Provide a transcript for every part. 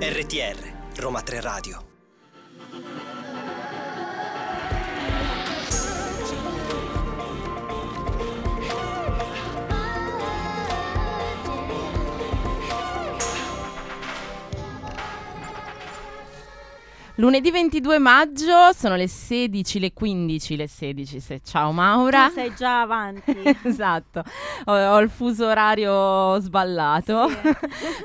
RTR Roma 3 Radio Lunedì 22 maggio sono le 16, le 15, le 16. Se... Ciao Maura. Tu sei già avanti. esatto, ho, ho, il fuso orario sballato. Sì.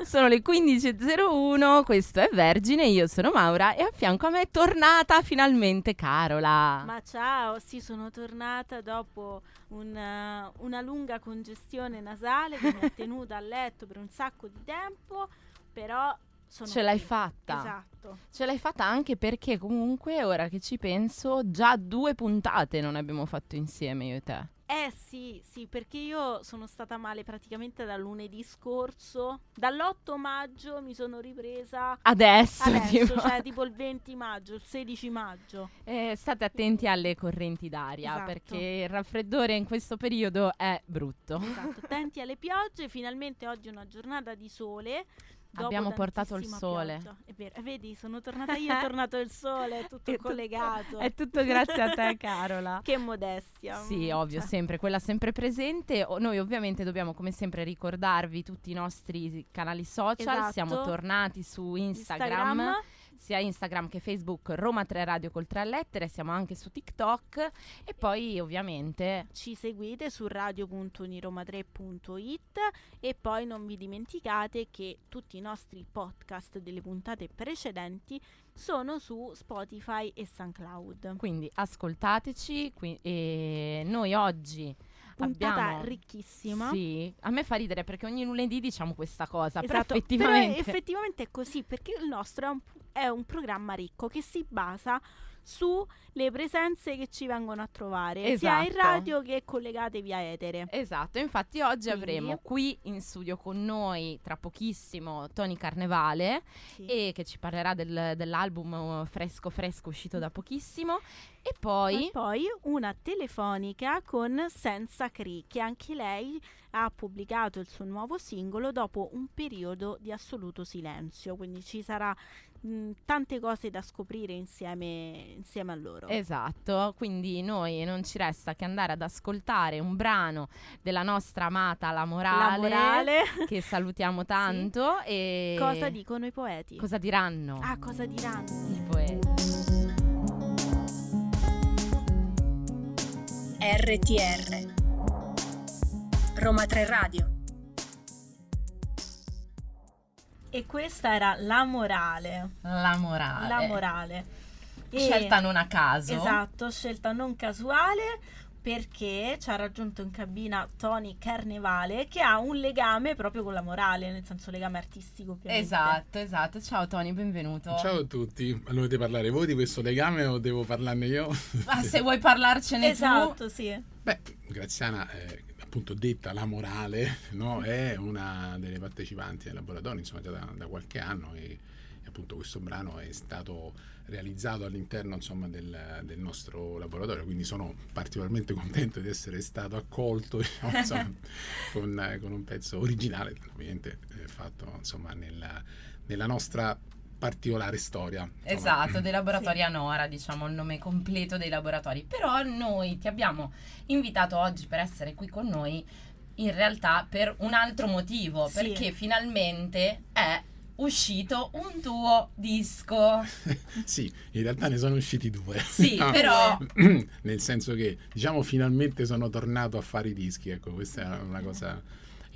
sono le 15.01, questo è Vergine, io sono Maura e a fianco a me è tornata finalmente Carola. Ma ciao, sì, sono tornata dopo una, una lunga congestione nasale che mi ha tenuta a letto per un sacco di tempo, però sono Ce l'hai qui. fatta. Esatto. Ce l'hai fatta anche perché comunque, ora che ci penso, già due puntate non abbiamo fatto insieme io e te. Eh sì, sì, perché io sono stata male praticamente dal lunedì scorso. Dall'8 maggio mi sono ripresa. Adesso, Adesso, tipo. cioè tipo il 20 maggio, il 16 maggio. Eh, state attenti alle correnti d'aria Esatto. perché il raffreddore in questo periodo è brutto. Esatto, attenti alle piogge. Finalmente oggi è una giornata di sole. Abbiamo portato il sole. pioggia. È vero, e vedi, sono tornata io, è tornato il sole, è tutto È tutto- collegato. È tutto grazie a te, Carola. Che modestia. Sì, mm, ovvio, cioè, sempre, quella sempre presente. O- Noi ovviamente dobbiamo come sempre ricordarvi tutti i nostri canali social. Esatto. Siamo tornati su Instagram, sia Instagram che Facebook, Roma 3 Radio col 3 a lettere, siamo anche su TikTok e poi ovviamente Ci seguite su radio.uniroma3.it e poi non vi dimenticate che tutti i nostri podcast delle puntate precedenti sono su Spotify e SoundCloud. quindi ascoltateci qui- e noi oggi Puntata abbiamo ricchissima. Sì, a me fa ridere perché ogni lunedì diciamo questa cosa, però Esatto, effettivamente però effettivamente è così perché il nostro è un, è un programma ricco che si basa sulle presenze che ci vengono a trovare sia in Esatto. radio che collegate via etere. Esatto, infatti oggi Quindi- avremo qui in studio con noi tra pochissimo Tony Carnevale Sì. e che ci parlerà del- dell'album uh, fresco fresco uscito da pochissimo e poi E poi una telefonica con Senza Cree, che anche lei ha pubblicato il suo nuovo singolo dopo un periodo di assoluto silenzio. Quindi ci sarà mh, tante cose da scoprire insieme, insieme a loro. Esatto, quindi noi non ci resta che andare ad ascoltare un brano della nostra amata La Morale, La morale. che salutiamo tanto e Cosa dicono i poeti? cosa diranno Ah, cosa diranno? i poeti? RTR Roma 3 Radio E questa era La morale. La Morale. La morale. E- Scelta non a caso. Esatto, scelta non casuale perché ci ha raggiunto in cabina Tony Carnevale che ha un legame proprio con la morale, nel senso legame artistico ovviamente. Esatto, esatto. Ciao Tony, benvenuto. Ciao a tutti, Ma dovete parlare voi di questo legame o devo parlarne io? Ma se vuoi parlarcene Esatto, sì. Beh, Graziana, eh, appunto detta la morale, no? è una delle partecipanti al laboratorio, insomma già da, da qualche anno e, e appunto questo brano è stato realizzato all'interno insomma, del, del nostro laboratorio, quindi sono particolarmente contento di essere stato accolto diciamo, insomma, con, con un pezzo originale, ovviamente eh, fatto insomma, nella, nella nostra particolare storia. insomma. Esatto, dei laboratori Anora, diciamo il nome completo dei laboratori. Però noi ti abbiamo invitato oggi per essere qui con noi in realtà per un altro motivo, Sì. perché finalmente è uscito un tuo disco. Sì, in realtà ne sono usciti due. Sì, No, però Nel senso che, diciamo, finalmente sono tornato a fare i dischi, ecco, questa è una cosa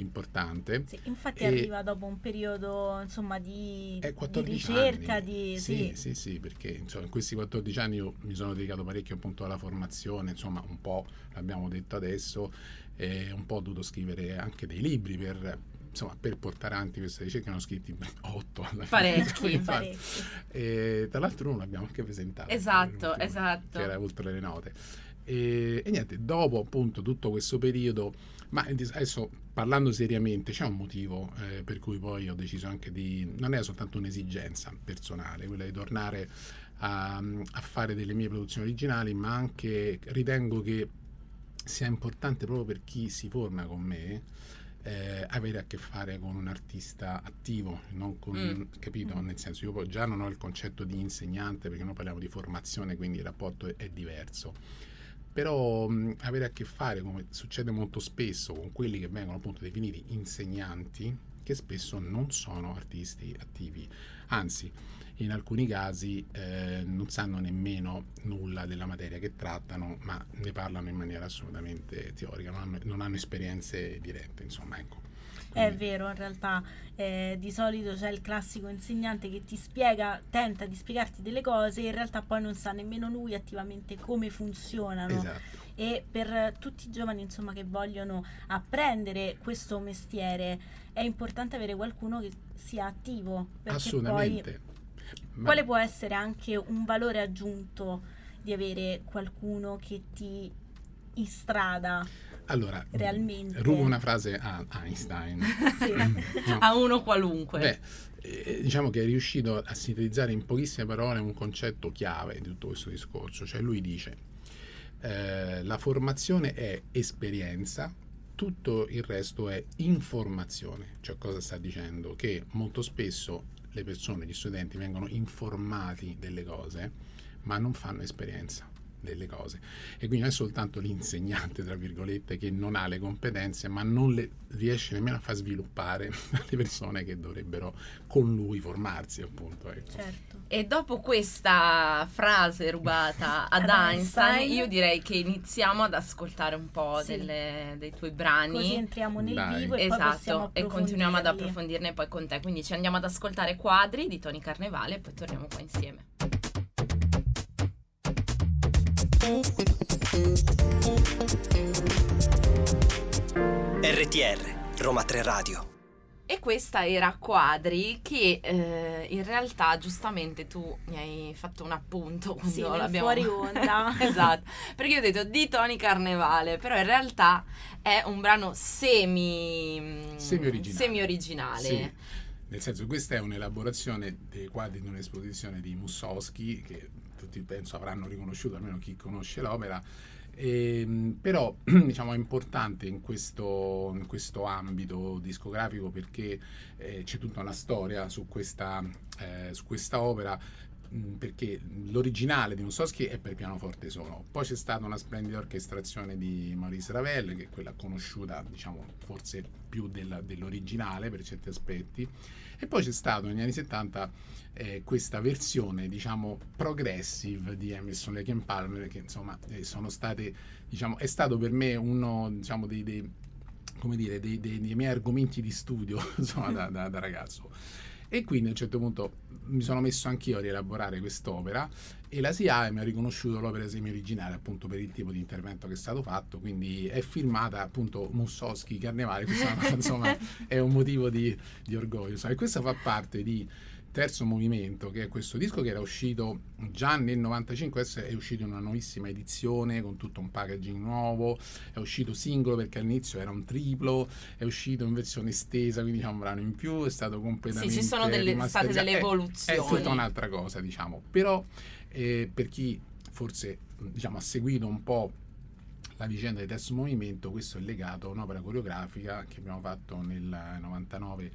importante. Sì, infatti E- arriva dopo un periodo insomma di, È di 14 ricerca, anni. di... sì, sì. sì, sì, perché insomma, in questi 14 anni io mi sono dedicato parecchio appunto alla formazione, insomma, un po' l'abbiamo detto adesso, e un po' ho dovuto scrivere anche dei libri per insomma, per portare avanti questa ricerca ne ho scritti 8 alla fine. Parecchi. Infatti, Parecchi. e tra l'altro uno l'abbiamo anche presentato. Esatto, esatto. Che era oltre le note. E, e niente, dopo appunto tutto questo periodo, ma adesso parlando seriamente, c'è un motivo eh, per cui poi ho deciso anche di, non è soltanto un'esigenza personale, quella di tornare a, a fare delle mie produzioni originali, ma anche ritengo che sia importante proprio per chi si forma con me eh, avere a che fare con un artista attivo, non con, Mm. capito? Nel senso, io già non ho il concetto di insegnante perché noi parliamo di formazione, quindi il rapporto è, è diverso. Però mh, avere a che fare, come succede molto spesso, con quelli che vengono appunto definiti insegnanti, che spesso non sono artisti attivi, anzi in alcuni casi eh, non sanno nemmeno nulla della materia che trattano, ma ne parlano in maniera assolutamente teorica, non hanno, non hanno esperienze dirette, insomma, ecco. È vero, in realtà eh, di solito c'è il classico insegnante che ti spiega, tenta di spiegarti delle cose, in realtà poi non sa nemmeno lui attivamente come funzionano. Esatto. E per tutti i giovani insomma, che vogliono apprendere questo mestiere è importante avere qualcuno che sia attivo. Assolutamente. Ma- quale può essere anche un valore aggiunto di avere qualcuno che ti instrada allora, realmente? rubo una frase a Einstein. Sì. No. A uno qualunque. Beh, eh, diciamo che è riuscito a sintetizzare in pochissime parole un concetto chiave di tutto questo discorso. Cioè lui dice, eh, la formazione è esperienza, tutto il resto è informazione. Cioè cosa sta dicendo? Che molto spesso le persone, gli studenti vengono informati delle cose, ma non fanno esperienza delle cose e quindi non è soltanto l'insegnante tra virgolette che non ha le competenze ma non le riesce nemmeno a far sviluppare le persone che dovrebbero con lui formarsi appunto ecco. Certo. E dopo questa frase rubata ad Ad Einstein, Einstein. io direi che iniziamo ad ascoltare un po' Sì. delle- dei tuoi brani. Così entriamo nel Dai. vivo e Esatto, e continuiamo ad approfondirne poi con te. Quindi ci andiamo ad ascoltare Quadri di Tony Carnevale e poi torniamo qua insieme. RTR, Roma 3 Radio. E questa era Quadri che eh, in realtà giustamente tu mi hai fatto un appunto quando Sì, l'abbiamo fuori onda. esatto, perché io ho detto di Tony Carnevale, però in realtà è un brano semi Semi-originale. semi-originale. Sì. nel senso questa è un'elaborazione dei quadri di un'esposizione di Mussowski che tutti penso avranno riconosciuto almeno chi conosce l'opera. Ehm, però diciamo è importante in questo, in questo ambito discografico perché eh, c'è tutta una storia su questa, eh, su questa opera perché l'originale di Mussowski è per pianoforte solo. Poi c'è stata una splendida orchestrazione di Maurice Ravel che è quella conosciuta diciamo forse più della- dell'originale per certi aspetti. E poi c'è stato negli anni 70 eh, questa versione diciamo progressive di Emerson Lake and Palmer che insomma eh, sono state diciamo è stato per me uno diciamo dei, dei come dire dei, dei- dei miei argomenti di studio insomma da, da- da ragazzo e quindi a un certo punto mi sono messo anch'io a rielaborare quest'opera e la SIAE mi ha riconosciuto l'opera semi-originale appunto per il tipo di intervento che è stato fatto, quindi è filmata appunto Mussowski Carnevale, questa insomma è un motivo di, di orgoglio. E questa fa parte di Terzo Movimento, che è questo disco che era uscito già nel 95, adesso è uscito in una nuovissima edizione con tutto un packaging nuovo, è uscito singolo perché all'inizio era un triplo, è uscito in versione estesa, quindi c'è un brano in più, è stato completamente Sì, ci sono delle, state delle È- evoluzioni. è tutta un'altra cosa, diciamo. Però eh, per chi forse diciamo, ha seguito un po' la vicenda del terzo movimento, questo è legato a un'opera coreografica che abbiamo fatto nel 99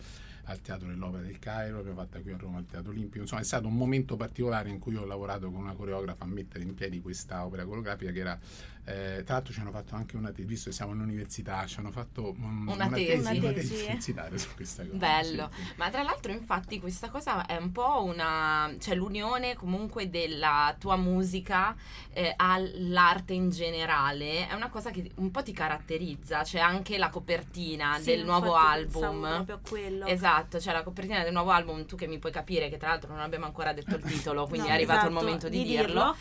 al Teatro dell'Opera del Cairo, l'abbiamo fatta qui a Roma al Teatro Olimpico. Insomma, è stato un momento particolare in cui ho lavorato con una coreografa a mettere in piedi questa opera coreografica che era eh, tra l'altro ci hanno fatto anche una tesi, visto che siamo all'università, ci hanno fatto un- Una tesi. tesi, una Una tesi tesi. universitaria su questa cosa. Bello, sì, ma tra l'altro infatti questa cosa è un po' una, cioè l'unione comunque della tua musica eh, all'arte in generale, è una cosa che un po' ti caratterizza, c'è anche la copertina Sì, del nuovo album. proprio a quello. Esatto, cioè la copertina del nuovo album, tu che mi puoi capire che tra l'altro non abbiamo ancora detto il titolo, quindi No, è arrivato il esatto, momento di, dirlo.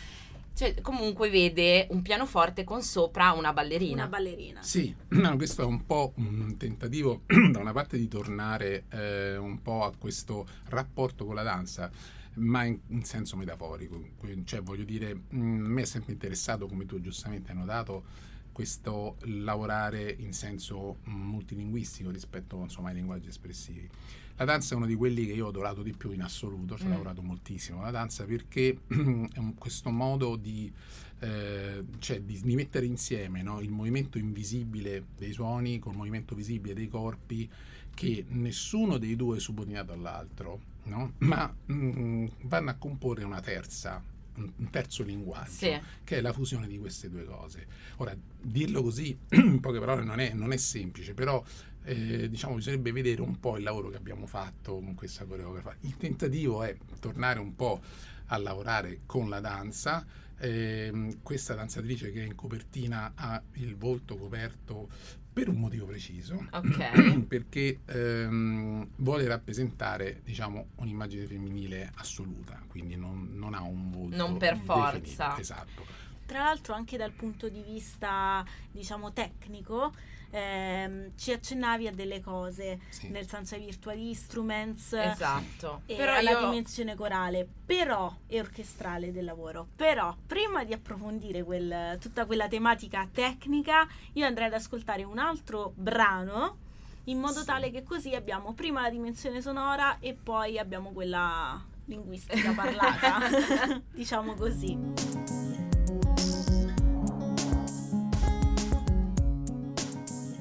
Cioè, comunque vede un pianoforte con sopra una ballerina. Una ballerina. Sì, no, questo è un po' un tentativo da una parte di tornare eh, un po' a questo rapporto con la danza, ma in, in senso metaforico. Cioè, voglio dire, mh, a me è sempre interessato, come tu giustamente hai notato, questo lavorare in senso multilinguistico rispetto insomma, ai linguaggi espressivi. La danza è uno di quelli che io ho adorato di più in assoluto, ci ho Mm. lavorato moltissimo la danza perché è questo modo di, eh, cioè di, di mettere insieme no, il movimento invisibile dei suoni col movimento visibile dei corpi che nessuno dei due è subordinato all'altro, no? ma mm, vanno a comporre una terza, un terzo linguaggio Sì. che è la fusione di queste due cose. Ora, dirlo così, in poche parole, non è, non è semplice, però eh, diciamo bisognerebbe vedere un po' il lavoro che abbiamo fatto con questa coreografa. Il tentativo è tornare un po' a lavorare con la danza. Ehm, questa danzatrice che è in copertina ha il volto coperto per un motivo preciso, Ok. perché ehm, vuole rappresentare diciamo, un'immagine femminile assoluta, quindi non, non ha un volto Non per definito. forza. Esatto. Tra l'altro anche dal punto di vista, diciamo, tecnico, ehm, ci accennavi a delle cose, Sì. nel senso ai virtual instruments Esatto. e Però alla io dimensione corale, però e orchestrale del lavoro. Però prima di approfondire quel- tutta quella tematica tecnica, io andrei ad ascoltare un altro brano in modo Sì. tale che così abbiamo prima la dimensione sonora e poi abbiamo quella linguistica parlata, diciamo così.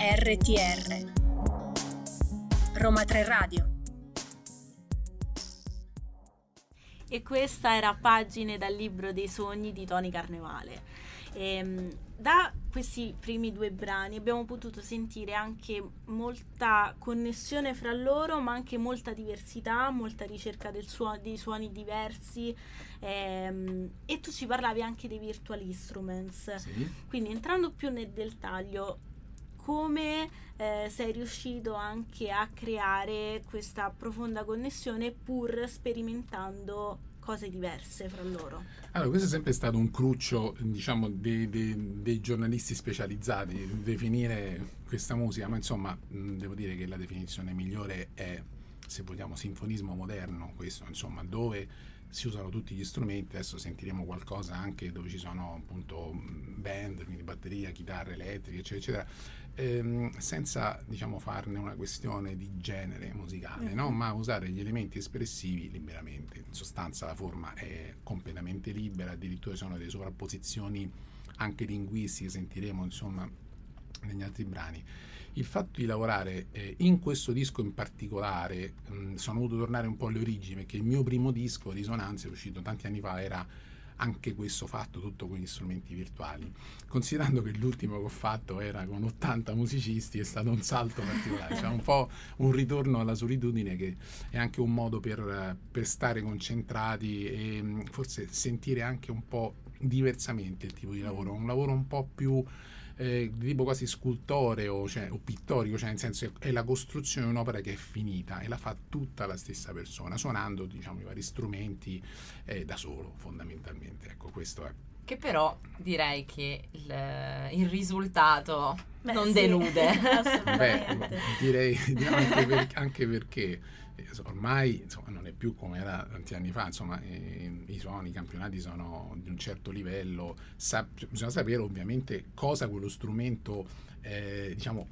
RTR Roma 3 Radio E questa era Pagine dal libro dei sogni di Tony Carnevale. Ehm, da questi primi due brani abbiamo potuto sentire anche molta connessione fra loro, ma anche molta diversità, molta ricerca del suo- dei suoni diversi. ehm, e tu ci parlavi anche dei virtual instruments. Sì. Quindi entrando più nel dettaglio, come eh, sei riuscito anche a creare questa profonda connessione pur sperimentando cose diverse fra loro? Allora, questo è sempre stato un cruccio, diciamo, dei, dei- dei giornalisti specializzati, definire questa musica, ma insomma, mh, devo dire che la definizione migliore è, se vogliamo, sinfonismo moderno, questo, insomma, dove si usano tutti gli strumenti, adesso sentiremo qualcosa anche dove ci sono appunto band, quindi batteria, chitarre elettriche, eccetera, eccetera, ehm, senza diciamo farne una questione di genere musicale, no? Mhm. ma usare gli elementi espressivi liberamente. In sostanza la forma è completamente libera, addirittura ci sono delle sovrapposizioni anche linguistiche, sentiremo insomma negli altri brani. Il fatto di lavorare eh, in questo disco in particolare, mh, sono voluto tornare un po' alle origini perché il mio primo disco, Risonanze, uscito tanti anni fa, era anche questo fatto, tutto con gli strumenti virtuali. Considerando che l'ultimo che ho fatto era con 80 musicisti, è stato un salto particolare, cioè un po' un ritorno alla solitudine che è anche un modo per, per stare concentrati e forse sentire anche un po' diversamente il tipo di lavoro, un lavoro un po' più eh, di tipo quasi scultoreo cioè, o pittorico, cioè nel senso è la costruzione di un'opera che è finita e la fa tutta la stessa persona, suonando diciamo, i vari strumenti eh, da solo fondamentalmente. Ecco, questo è. Che però direi che il, il risultato Beh, non sì, delude. Beh, direi anche, per- anche perché ormai insomma, non è più come era tanti anni fa, insomma, eh, i suoni, i campionati sono di un certo livello, sa- bisogna sapere ovviamente cosa quello strumento eh, diciamo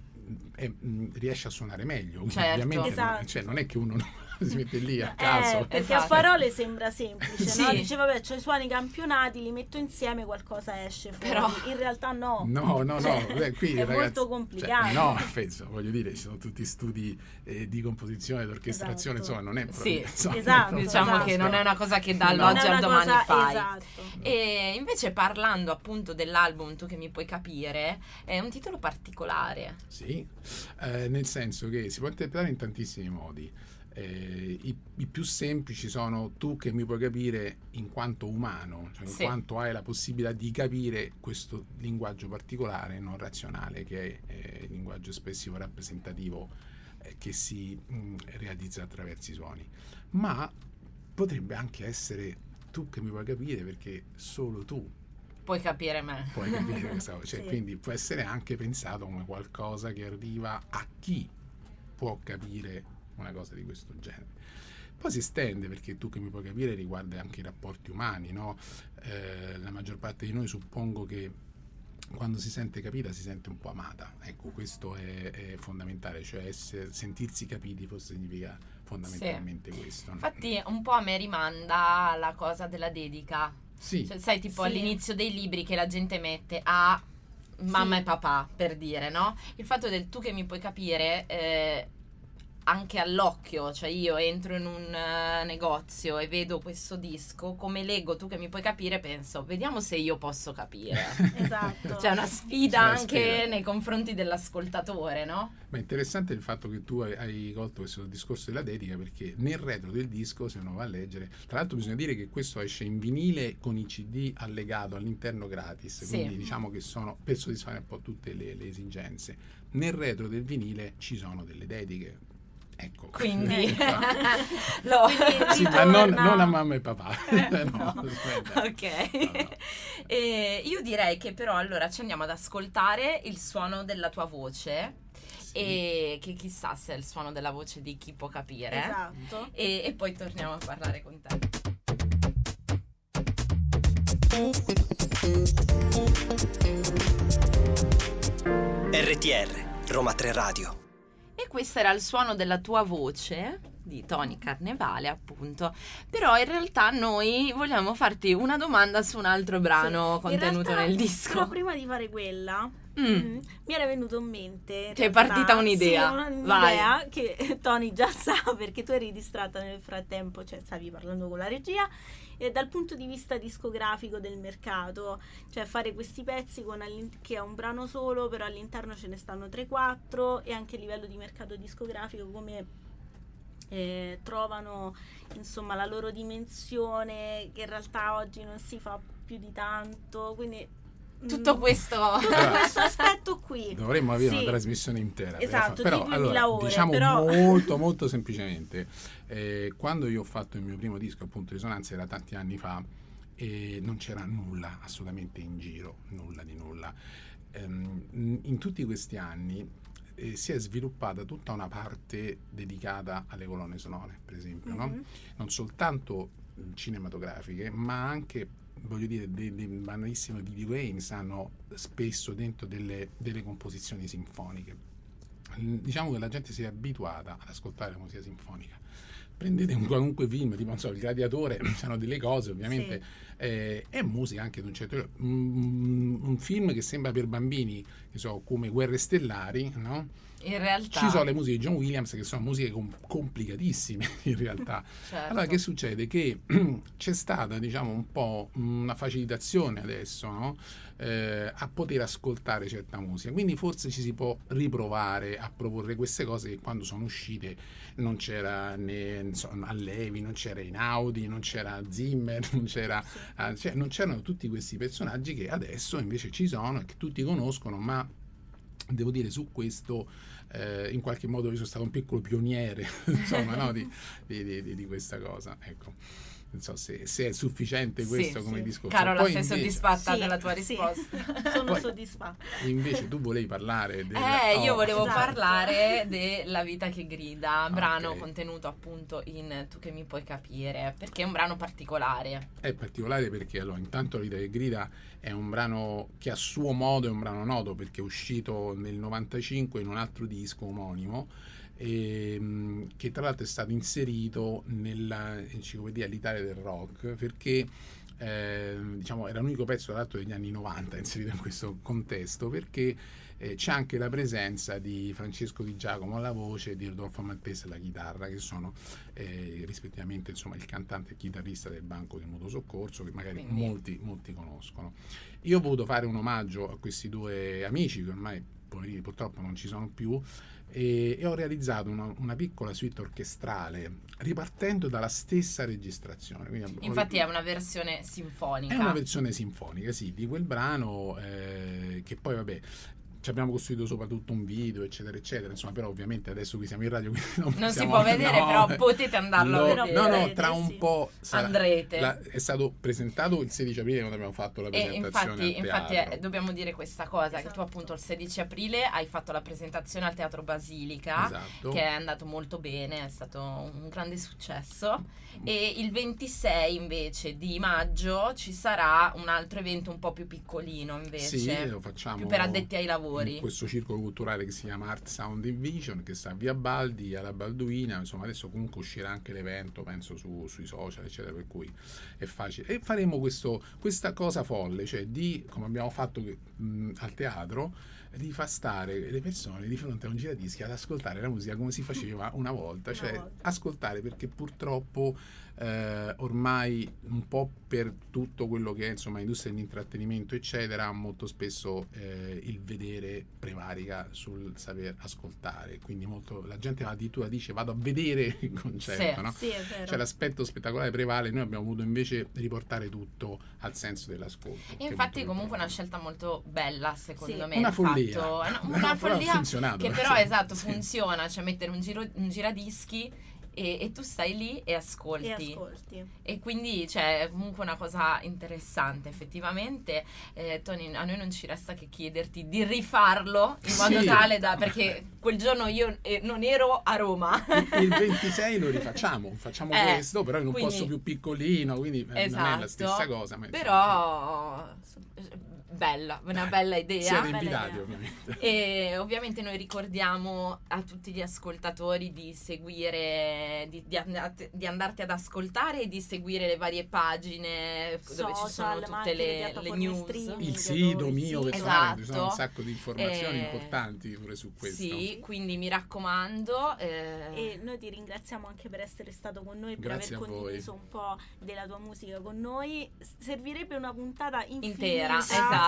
è- mh, riesce a suonare meglio. Certo. Ovviamente non- Esatto. cioè, non è che uno si mette lì a Eh, caso. perché Esatto. a parole sembra semplice, Sì. no? Dice vabbè, c'ho i suoni campionati, li metto insieme, qualcosa esce fuori. Però- In realtà no. No, no, no, Cioè, beh, qui, è ragazzi, molto complicato. cioè, no, penso, voglio dire, ci sono tutti studi eh, di composizione, di orchestrazione, Esatto. insomma, non è Sì, insomma, esatto, proprio- diciamo esatto. che non è una cosa che No. dall'oggi Non è al domani cosa- fai. Esatto. E invece parlando appunto dell'album, tu che mi puoi capire, è un titolo particolare. Sì, eh, nel senso che si può interpretare in tantissimi modi. Eh, i, i più semplici sono tu che mi puoi capire in quanto umano, cioè in Sì. quanto hai la possibilità di capire questo linguaggio particolare, non razionale, che è eh, il linguaggio espressivo rappresentativo eh, che si mh, realizza attraverso i suoni. Ma potrebbe anche essere tu che mi puoi capire perché solo tu Puoi capire me. puoi capire cosa. Cioè, Sì. Quindi può essere anche pensato come qualcosa che arriva a chi può capire una cosa di questo genere. Poi si estende perché tu che mi puoi capire riguarda anche i rapporti umani, no? Eh, la maggior parte di noi suppongo che quando si sente capita si sente un po' amata. Ecco, questo è, è fondamentale, cioè essere, sentirsi capiti forse significa fondamentalmente Sì. questo. no? Infatti un po' a me rimanda la cosa della dedica. sì, Cioè, sai, tipo Sì. all'inizio dei libri che la gente mette a mamma Sì. e papà, per dire, no? Il fatto del tu che mi puoi capire eh, anche all'occhio, cioè io entro in un eh, negozio e vedo questo disco, come leggo tu che mi puoi capire, penso, vediamo se io posso capire. Esatto. C'è una sfida C'è una anche sfida. nei confronti dell'ascoltatore, no? Ma è interessante il fatto che tu hai, hai colto questo discorso della dedica perché nel retro del disco, se uno va a leggere, tra l'altro bisogna dire che questo esce in vinile con i CD allegato all'interno gratis, Sì. quindi diciamo che sono per soddisfare un po' tutte le, le esigenze. Nel retro del vinile ci sono delle dediche. Ecco. Quindi, Quindi Sì, ma non, non a mamma e papà. no, No. Ok. No, no. E io direi che però allora ci andiamo ad ascoltare il suono della tua voce Sì. e che chissà se è il suono della voce di chi può capire. Esatto. E, e poi torniamo a parlare con te. RTR, Roma 3 Radio. E questo era il suono della tua voce di Tony Carnevale, appunto. Però in realtà noi vogliamo farti una domanda su un altro brano Sì. contenuto realtà, nel disco. Però prima di fare quella, Mm. mm, mi era venuto in mente. Ti è partita un'idea. Sì, una- un'idea che Tony già sa perché tu eri distratta nel frattempo, cioè stavi parlando con la regia. E dal punto di vista discografico del mercato, cioè fare questi pezzi che è un brano solo, però all'interno ce ne stanno 3-4 e anche a livello di mercato discografico come eh, trovano insomma la loro dimensione che in realtà oggi non si fa più di tanto quindi Tutto mm, questo. tutto questo aspetto qui Dovremmo avere Sì. una trasmissione intera. per Esatto, di però, 2000 allora, ore, diciamo però- molto molto semplicemente, eh, quando io ho fatto il mio primo disco, appunto Risonanza, era tanti anni fa, e non c'era nulla assolutamente in giro, nulla di nulla. Ehm, in tutti questi anni eh, si è sviluppata tutta una parte dedicata alle colonne sonore, per esempio, no? Mhm. non soltanto cinematografiche, ma anche, voglio dire, dei, dei banalissimi videogames hanno spesso dentro delle, delle composizioni sinfoniche. Diciamo che la gente si è abituata ad ascoltare la musica sinfonica. Prendete un qualunque film, tipo non so, Il Gladiatore, sono delle cose, ovviamente, eh, è musica anche ad un certo livello. Un, un film che sembra per bambini, che so, come Guerre Stellari, no? In realtà. Ci sono le musiche di John Williams che sono musiche com- complicatissime in realtà. Certo. Allora, che succede? Che c'è stata, diciamo, un po' una facilitazione adesso, no? Eh, a poter ascoltare certa musica. Quindi forse ci si può riprovare a proporre queste cose che quando sono uscite non c'era né insomma, a Levi, non c'era in Audi, non c'era Zimmer, non, c'era, ah, cioè, non c'erano tutti questi personaggi che adesso invece ci sono e che tutti conoscono, ma devo dire su questo eh, in qualche modo io sono stato un piccolo pioniere insomma no, di- di- di- di questa cosa ecco non so se, se è sufficiente Sì, questo come sì. discorso Carola, Poi sei invece, soddisfatta Sì, della tua sì. risposta? sono Poi- soddisfatta invece tu volevi parlare del, Eh, io oh, volevo esatto. parlare della vita che grida, brano Ok. contenuto appunto in Tu che mi puoi capire, perché è un brano particolare. è particolare perché allora intanto Rita che grida è un brano che a suo modo è un brano noto perché è uscito nel 95 in un altro disco omonimo e, mh, che tra l'altro è stato inserito nell'enciclopedia l'Italia del rock perché eh, diciamo, era l'unico pezzo tra l'altro degli anni 90 inserito in questo contesto perché eh, c'è anche la presenza di Francesco Di Giacomo alla voce e di Rodolfo Maltese alla chitarra che sono eh, rispettivamente insomma, il cantante e il chitarrista del Banco del Mutuo Soccorso che magari Quindi- molti, molti conoscono. Io ho voluto fare un omaggio a questi due amici che ormai poverini purtroppo non ci sono più e, e ho realizzato una, una piccola suite orchestrale ripartendo dalla stessa registrazione. Quindi ho- Infatti è una versione sinfonica. è una versione sinfonica, sì, di quel brano eh, che poi, vabbè, ci abbiamo costruito soprattutto un video, eccetera, eccetera. Insomma, però ovviamente adesso qui siamo in radio, quindi non, Non si può vedere, no, però eh, potete andarlo lo- a vedere. No, no, tra un sì. po' sarà- Andrete. la- è stato presentato il 16 aprile quando abbiamo fatto la E presentazione infatti, al infatti teatro. eh, dobbiamo dire questa cosa, che tu Esatto. appunto il 16 aprile hai fatto la presentazione al Teatro Basilica, Esatto. che è andato molto bene, è stato un grande successo. E il 26 invece di maggio ci sarà un altro evento un po' più piccolino invece, Sì, lo facciamo più per addetti ai lavori. In questo circolo culturale che si chiama Art Sound in Vision che sta a via Baldi alla Balduina insomma adesso comunque uscirà anche l'evento penso su- sui social eccetera per cui è facile e faremo questo, questa cosa folle cioè di come abbiamo fatto mh, al teatro di far stare le persone di fronte a un giradischi ad ascoltare la musica come si faceva una volta Una cioè volta. ascoltare perché purtroppo eh, ormai un po' per tutto quello che è insomma industria dell'intrattenimento eccetera molto spesso eh, il vedere prevarica sul saper ascoltare quindi molto, la gente addirittura dice vado a vedere il concerto Sì. no? Sì, cioè l'aspetto spettacolare prevale noi abbiamo voluto invece riportare tutto al senso dell'ascolto Infatti comunque è una scelta molto bella secondo Sì. me. una follia fatto- eh, no, Però una follia che però Sì. esatto Sì. funziona, cioè mettere un, giro, un giradischi e, e tu stai lì e ascolti. E ascolti. E quindi c'è comunque una cosa interessante effettivamente. Eh, Tony, a noi non ci resta che chiederti di rifarlo in modo Sì. tale da... perché quel giorno io eh, non ero a Roma. il 26 lo rifacciamo, facciamo Eh, questo, però in un quindi- posto più piccolino, quindi eh, non è la Esatto. stessa cosa. Ma insomma, Però bella, una bella idea. siete bella invitati idea. ovviamente. E ovviamente noi ricordiamo a tutti gli ascoltatori di seguire, di, di andate- di andarti ad ascoltare e di seguire le varie pagine dove ci sono Social, tutte le le, news. Il sito dove- mio sì. personale, ci sono un Esatto. sacco di informazioni Eh, importanti pure su questo. Sì, quindi mi raccomando. eh, E noi ti ringraziamo anche per essere stato con noi, per Grazie aver a voi. condiviso un po' della tua musica con noi. Servirebbe una puntata infinita, Intera,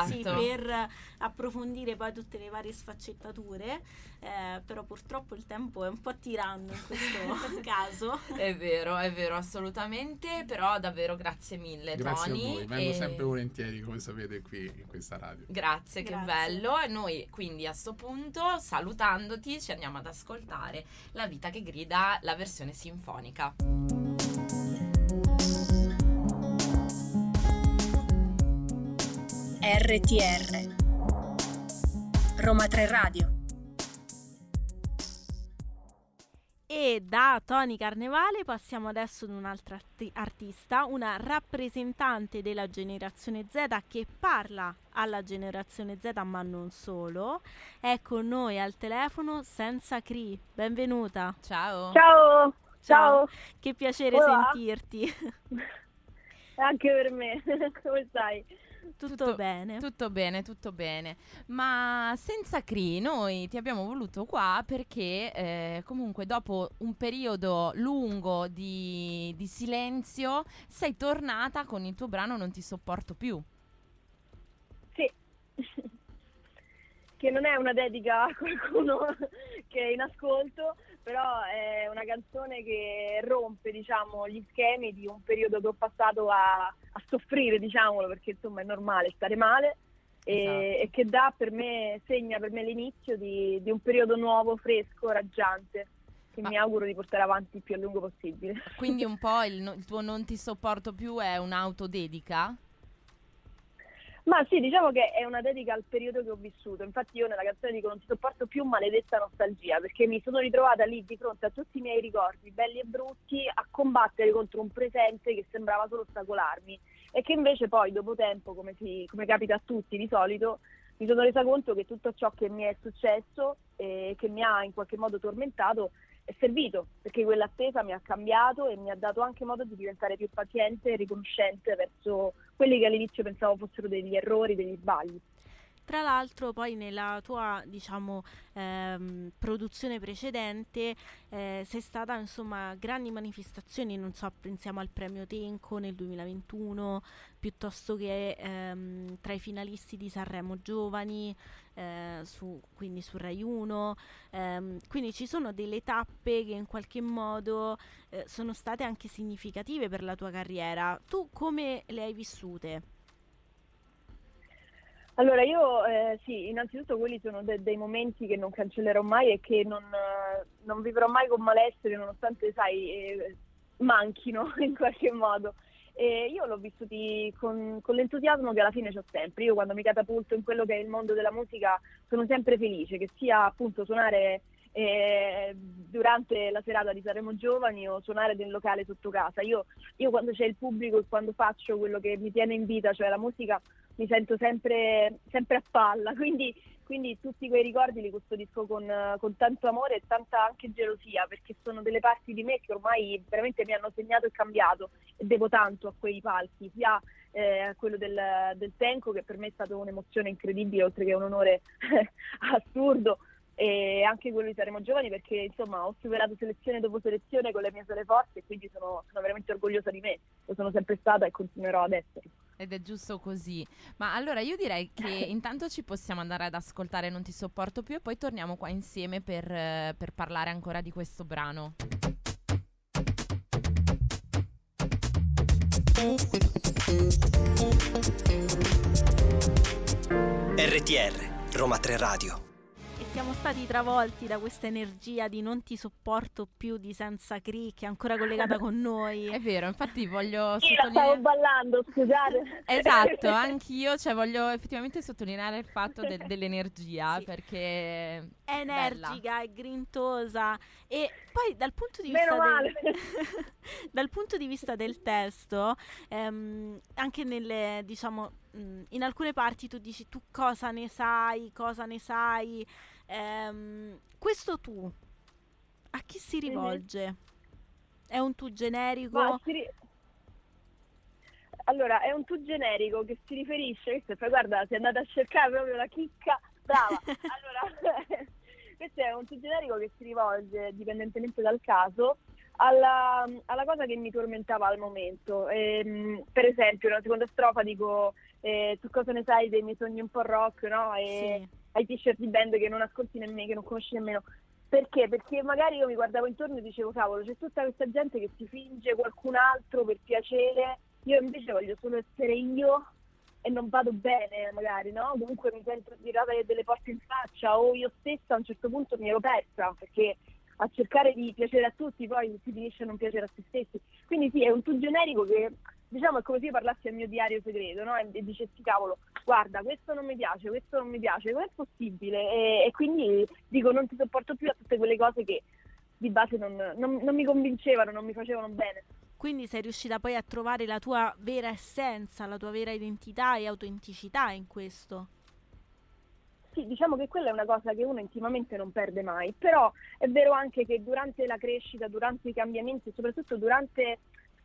sì, esatto. per approfondire poi tutte le varie sfaccettature, eh, però purtroppo il tempo è un po' tiranno in questo caso. È vero, è vero, assolutamente. Però davvero grazie mille, Grazie Tony. a voi, vengo e- sempre volentieri, come sapete, qui in questa radio. Grazie, che Grazie. bello. E noi quindi a sto punto, salutandoti, ci andiamo ad ascoltare La vita che grida, la versione sinfonica. RTR Roma 3 Radio E da Tony Carnevale passiamo adesso ad un'altra arti- artista, una rappresentante della generazione Z che parla alla generazione Z ma non solo. È con noi al telefono senza Cri. Benvenuta. Ciao. Ciao, ciao, Che piacere Hola. sentirti. anche per me, come stai? Tutto, Tutto- bene. Tutto bene, tutto bene. Ma senza Cri, noi ti abbiamo voluto qua perché eh, comunque dopo un periodo lungo di, di silenzio sei tornata con il tuo brano Non ti sopporto più. Sì, che non è una dedica a qualcuno che è in ascolto, però è una canzone che rompe, diciamo, gli schemi di un periodo che ho passato a, a soffrire, diciamolo, perché insomma è normale stare male. E, Esatto. e che dà per me, segna per me l'inizio di, di un periodo nuovo, fresco, raggiante, che Ma- mi auguro di portare avanti il più a lungo possibile. Quindi un po' il, no- il tuo Non ti sopporto più è un'autodedica? Ma sì, diciamo che è una dedica al periodo che ho vissuto. Infatti io nella canzone dico non ti sopporto più maledetta nostalgia, perché mi sono ritrovata lì di fronte a tutti i miei ricordi, belli e brutti, a combattere contro un presente che sembrava solo ostacolarmi e che invece poi dopo tempo, come, si- come capita a tutti di solito, mi sono resa conto che tutto ciò che mi è successo e che mi ha in qualche modo tormentato è servito, perché quell'attesa mi ha cambiato e mi ha dato anche modo di diventare più paziente e riconoscente verso quelli che all'inizio pensavo fossero degli errori, degli sbagli. Tra l'altro poi nella tua diciamo ehm, produzione precedente eh, sei stata insomma grandi manifestazioni, non so, pensiamo al premio Tenco nel 2021, piuttosto che ehm, tra i finalisti di Sanremo Giovani, eh, su, quindi su Rai 1, ehm, quindi ci sono delle tappe che in qualche modo eh, sono state anche significative per la tua carriera. Tu come le hai vissute? Allora, io eh, sì, innanzitutto quelli sono de- dei momenti che non cancellerò mai e che non, non vivrò mai con malessere, nonostante, sai, eh, manchino in qualche modo. E io l'ho vissuti con, con l'entusiasmo che alla fine ho sempre. Io quando mi catapulto in quello che è il mondo della musica sono sempre felice, che sia appunto suonare eh, durante la serata di Saremo Giovani o suonare nel locale sotto casa. Io, io quando c'è il pubblico e quando faccio quello che mi tiene in vita, cioè la musica, mi sento sempre, sempre a palla, quindi, quindi, tutti quei ricordi li custodisco con, con, tanto amore e tanta anche gelosia, perché sono delle parti di me che ormai veramente mi hanno segnato e cambiato e devo tanto a quei palchi, sia eh, quello del, del Tenco che per me è stata un'emozione incredibile, oltre che un onore assurdo, e anche quello di Saremo Giovani perché insomma ho superato selezione dopo selezione con le mie sole forze e quindi sono, sono veramente orgogliosa di me, lo sono sempre stata e continuerò ad essere. Ed è giusto così. Ma allora io direi che intanto ci possiamo andare ad ascoltare Non ti sopporto più e poi torniamo qua insieme per, per parlare ancora di questo brano. RTR Roma 3 Radio siamo stati travolti da questa energia di non ti sopporto più di Senza Cree che è ancora collegata con noi. È vero, infatti voglio Io sottolineare... stavo ballando, scusate. esatto, anch'io, cioè voglio effettivamente sottolineare il fatto de- dell'energia sì. perché... È energica, è grintosa e poi dal punto di vista, del, dal punto di vista del testo, ehm, anche nelle, diciamo, in alcune parti tu dici tu cosa ne sai, cosa ne sai, Ehm, questo tu, a chi si rivolge? Mm-hmm. È un tu generico? Ri- allora, è un tu generico che si riferisce, questo, guarda, è andata a cercare proprio la chicca, brava. allora, questo è un tu generico che si rivolge, dipendentemente dal caso, alla, alla, cosa che mi tormentava al momento. Ehm, per esempio, nella seconda strofa dico eh, tu cosa ne sai dei miei sogni un po' rock, no? E sì. hai t-shirt di band che non ascolti nemmeno, che non conosci nemmeno. Perché? Perché magari io mi guardavo intorno e dicevo, cavolo, c'è tutta questa gente che si finge qualcun altro per piacere, io invece voglio solo essere io e non vado bene magari, no? Comunque mi sento tirata delle porte in faccia o io stessa a un certo punto mi ero persa perché a cercare di piacere a tutti poi si finisce a non piacere a se stessi. Quindi sì, è un tu generico che diciamo è come se io parlassi al mio diario segreto, no? E, e dicessi cavolo, guarda, questo non mi piace, questo non mi piace, com'è possibile? E, e quindi dico non ti sopporto più a tutte quelle cose che di base non, non, non mi convincevano, non mi facevano bene. Quindi sei riuscita poi a trovare la tua vera essenza, la tua vera identità e autenticità in questo? Sì, diciamo che quella è una cosa che uno intimamente non perde mai, però è vero anche che durante la crescita, durante i cambiamenti, soprattutto durante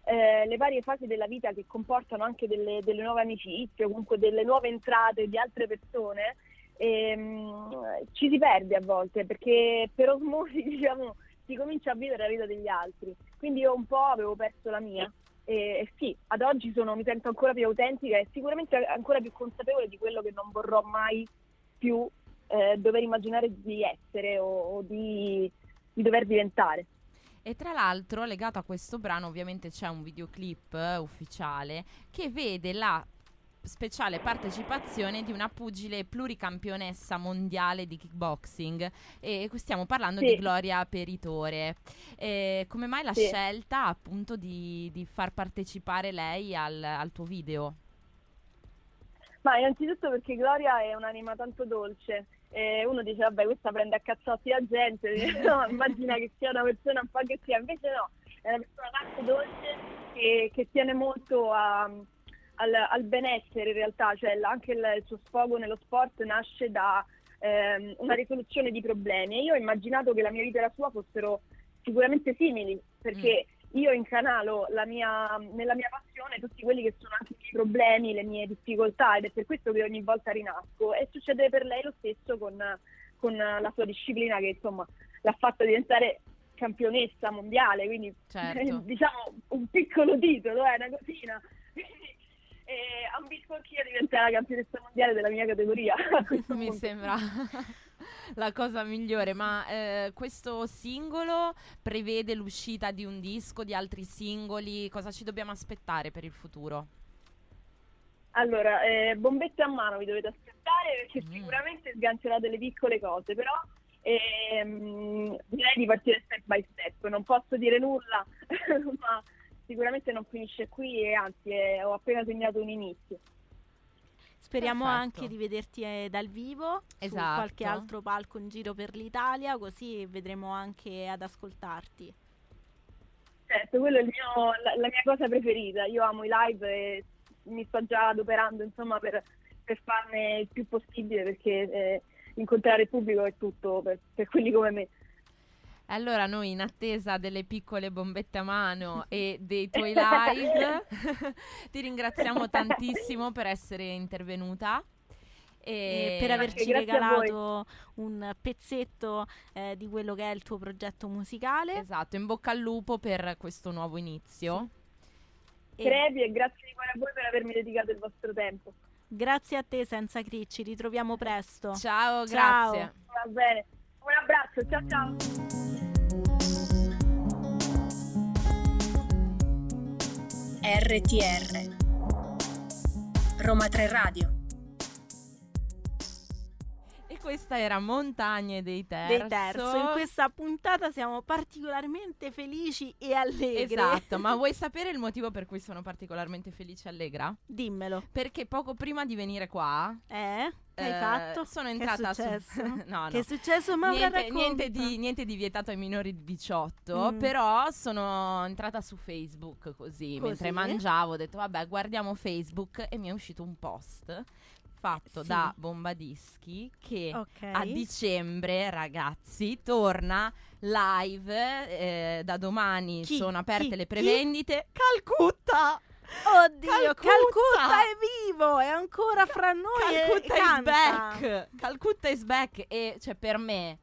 eh, le varie fasi della vita che comportano anche delle, delle, nuove amicizie o comunque delle nuove entrate di altre persone, ehm, ci si perde a volte perché per osmosi diciamo, si comincia a vivere la vita degli altri. Quindi io un po' avevo perso la mia. E, sì, ad oggi sono, mi sento ancora più autentica e sicuramente ancora più consapevole di quello che non vorrò mai più eh, dover immaginare di essere o, o di, di, dover diventare. E tra l'altro, legato a questo brano, ovviamente c'è un videoclip eh, ufficiale che vede la speciale partecipazione di una pugile pluricampionessa mondiale di kickboxing e stiamo parlando sì. di Gloria Peritore. E come mai la sì. scelta appunto di, di, far partecipare lei al, al tuo video? Ma innanzitutto perché Gloria è un'anima tanto dolce. E uno dice, vabbè, questa prende a cazzotti la gente, no, immagina che sia una persona un po' che sia, invece no, è una persona tanto dolce che, che tiene molto a, al, al, benessere in realtà, cioè anche il, il, suo sfogo nello sport nasce da ehm, una risoluzione di problemi. E io ho immaginato che la mia vita e la sua fossero sicuramente simili, perché mm io incanalo mia, nella mia passione tutti quelli che sono anche i miei problemi, le mie difficoltà ed è per questo che ogni volta rinasco e succede per lei lo stesso con, con la sua disciplina che insomma l'ha fatta diventare campionessa mondiale, quindi certo. diciamo un piccolo titolo, è eh, una cosina. e ambisco anch'io a diventare la campionessa mondiale della mia categoria. Mi punto. sembra la cosa migliore, ma eh, questo singolo prevede l'uscita di un disco, di altri singoli, cosa ci dobbiamo aspettare per il futuro? Allora, eh, bombette a mano vi dovete aspettare perché Mm. sicuramente sgancerà delle piccole cose, però ehm, direi di partire step by step. Non posso dire nulla, ma sicuramente non finisce qui e anzi eh, ho appena segnato un inizio. Speriamo Perfetto. anche di vederti eh, dal vivo su Esatto. qualche altro palco in giro per l'Italia, così vedremo anche ad ascoltarti. Certo, quello è il mio- la, la mia cosa preferita. Io amo i live e mi sto già adoperando insomma per, per farne il più possibile perché eh, incontrare il pubblico è tutto per, per quelli come me. Allora noi in attesa delle piccole bombette a mano e dei tuoi live ti ringraziamo tantissimo per essere intervenuta. E per averci regalato un pezzetto eh, di quello che è il tuo progetto musicale. Esatto, in bocca al lupo per questo nuovo inizio. E Crepi e grazie di cuore a voi per avermi dedicato il vostro tempo. grazie a te, senza Cri, ci ritroviamo presto. Ciao, Ciao. grazie. Va bene, un abbraccio, ciao ciao. RTR Roma 3 Radio questa era Montagne dei Terzo. Dei terzo, in questa puntata siamo particolarmente felici e allegri. Esatto, ma vuoi sapere il motivo per cui sono particolarmente felice e allegra? Dimmelo. Perché poco prima di venire qua Eh? Che hai eh, fatto? sono Che è entrata su successo? No, Che è no. successo? Maura Niente, niente di, niente di vietato ai minori di 18, Mm. però sono entrata su Facebook così, Così? mentre mangiavo, ho detto vabbè guardiamo Facebook e mi è uscito un post fatto Sì. da Bombadischi che Ok. a dicembre ragazzi torna live eh, da domani Chi? sono aperte Chi? le Chi? prevendite Calcutta Oddio, Calcutta! Calcutta! è vivo, è ancora fra noi Calcutta is back Calcutta is back e cioè per me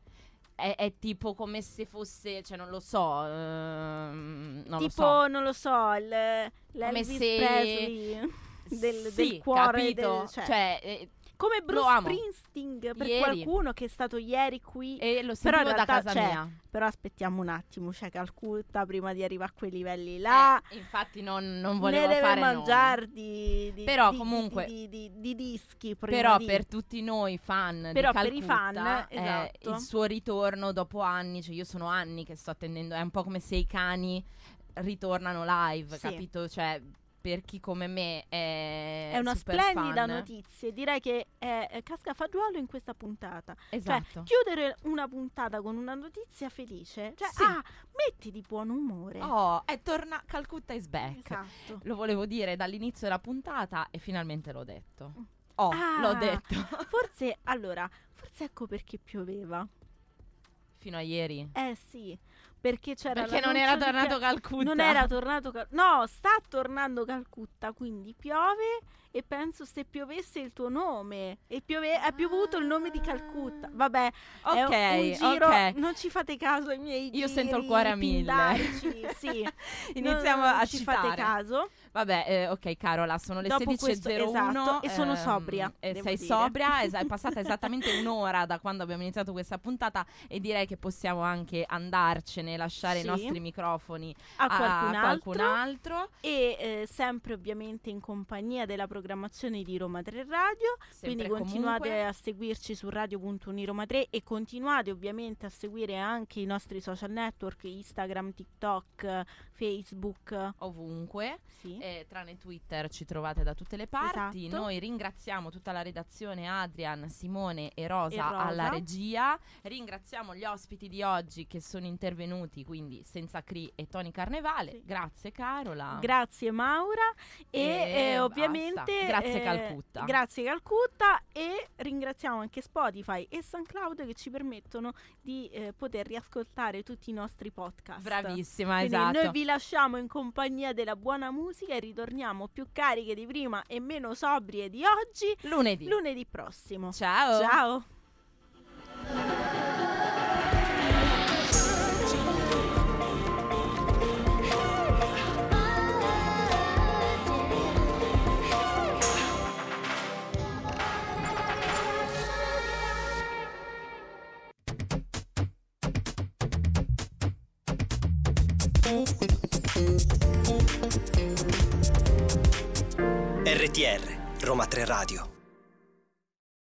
è, è tipo come se fosse cioè non lo so ehm, non tipo, lo so non lo so, il, l'Elvis se- Presley del, sì, del cuore del- cioè, cioè, eh, come Bruce. Springsteen per Ieri. qualcuno che è stato ieri qui e lo Però sentivo in da casa c'è. mia però aspettiamo un attimo c'è Calcutta prima di arrivare a quei livelli là Eh, infatti non, non ne volevo deve fare mangiare di, di- Però di- comunque- di, di- di- di dischi Però per tutti noi fan Però di per i fan, Calcutta, eh, esatto. il suo ritorno dopo anni, cioè io sono anni che sto attendendo, è un po' come se i cani ritornano live, Sì. capito? Cioè per chi come me è è una splendida fan. notizia direi che è, è casca a fagiolo in questa puntata Esatto. Cioè, chiudere una puntata con una notizia felice. Cioè, Sì. ah, metti di buon umore. Oh, è torna Calcutta is back. Esatto. Lo volevo dire dall'inizio della puntata e finalmente l'ho detto. Oh, Ah. l'ho detto. Forse, allora, forse ecco perché pioveva. Fino a ieri. Eh sì, perché c'era Perché non era tornato Calcutta. Non era tornato Cal- No, sta tornando Calcutta, quindi piove e penso se piovesse il tuo nome. E piove- è piovuto il nome di Calcutta. Vabbè, è Ok, giro, ok. non ci fate caso ai miei Io sento il giri cuore a mille. pindarici, sì. Iniziamo Non a ci citare. fate caso. Vabbè, eh, ok Carola, sono le Dopo 16.01 questo- esatto, e sono ehm, sobria, e devo sei dire. sobria, es- è passata esattamente un'ora da quando abbiamo iniziato questa puntata e direi che possiamo anche andarcene, lasciare Sì. i nostri microfoni A qualcun, qualcun altro. altro. E eh, sempre ovviamente in compagnia della programmazione di Roma 3 Radio. Sempre Quindi continuate comunque. a seguirci su radio.uniroma 3 e continuate ovviamente a seguire anche i nostri social network, Instagram, TikTok, Facebook. ovunque, Sì. eh, tranne Twitter ci trovate da tutte le parti. Esatto. Noi ringraziamo tutta la redazione, Adrian, Simone e Rosa, E Rosa. alla regia. Ringraziamo gli ospiti di oggi che sono intervenuti, quindi senza Cri e Tony Carnevale. Sì. Grazie Carola. Grazie Maura e, E eh, ovviamente Grazie, eh, Calcutta. Grazie Calcutta e ringraziamo anche Spotify e SoundCloud che ci permettono di eh, poter riascoltare tutti i nostri podcast. Bravissima, Quindi esatto. noi vi lasciamo in compagnia della buona musica e ritorniamo più cariche di prima e meno sobrie di oggi Lunedì. lunedì prossimo. Ciao. Ciao. RTR, Roma 3 Radio.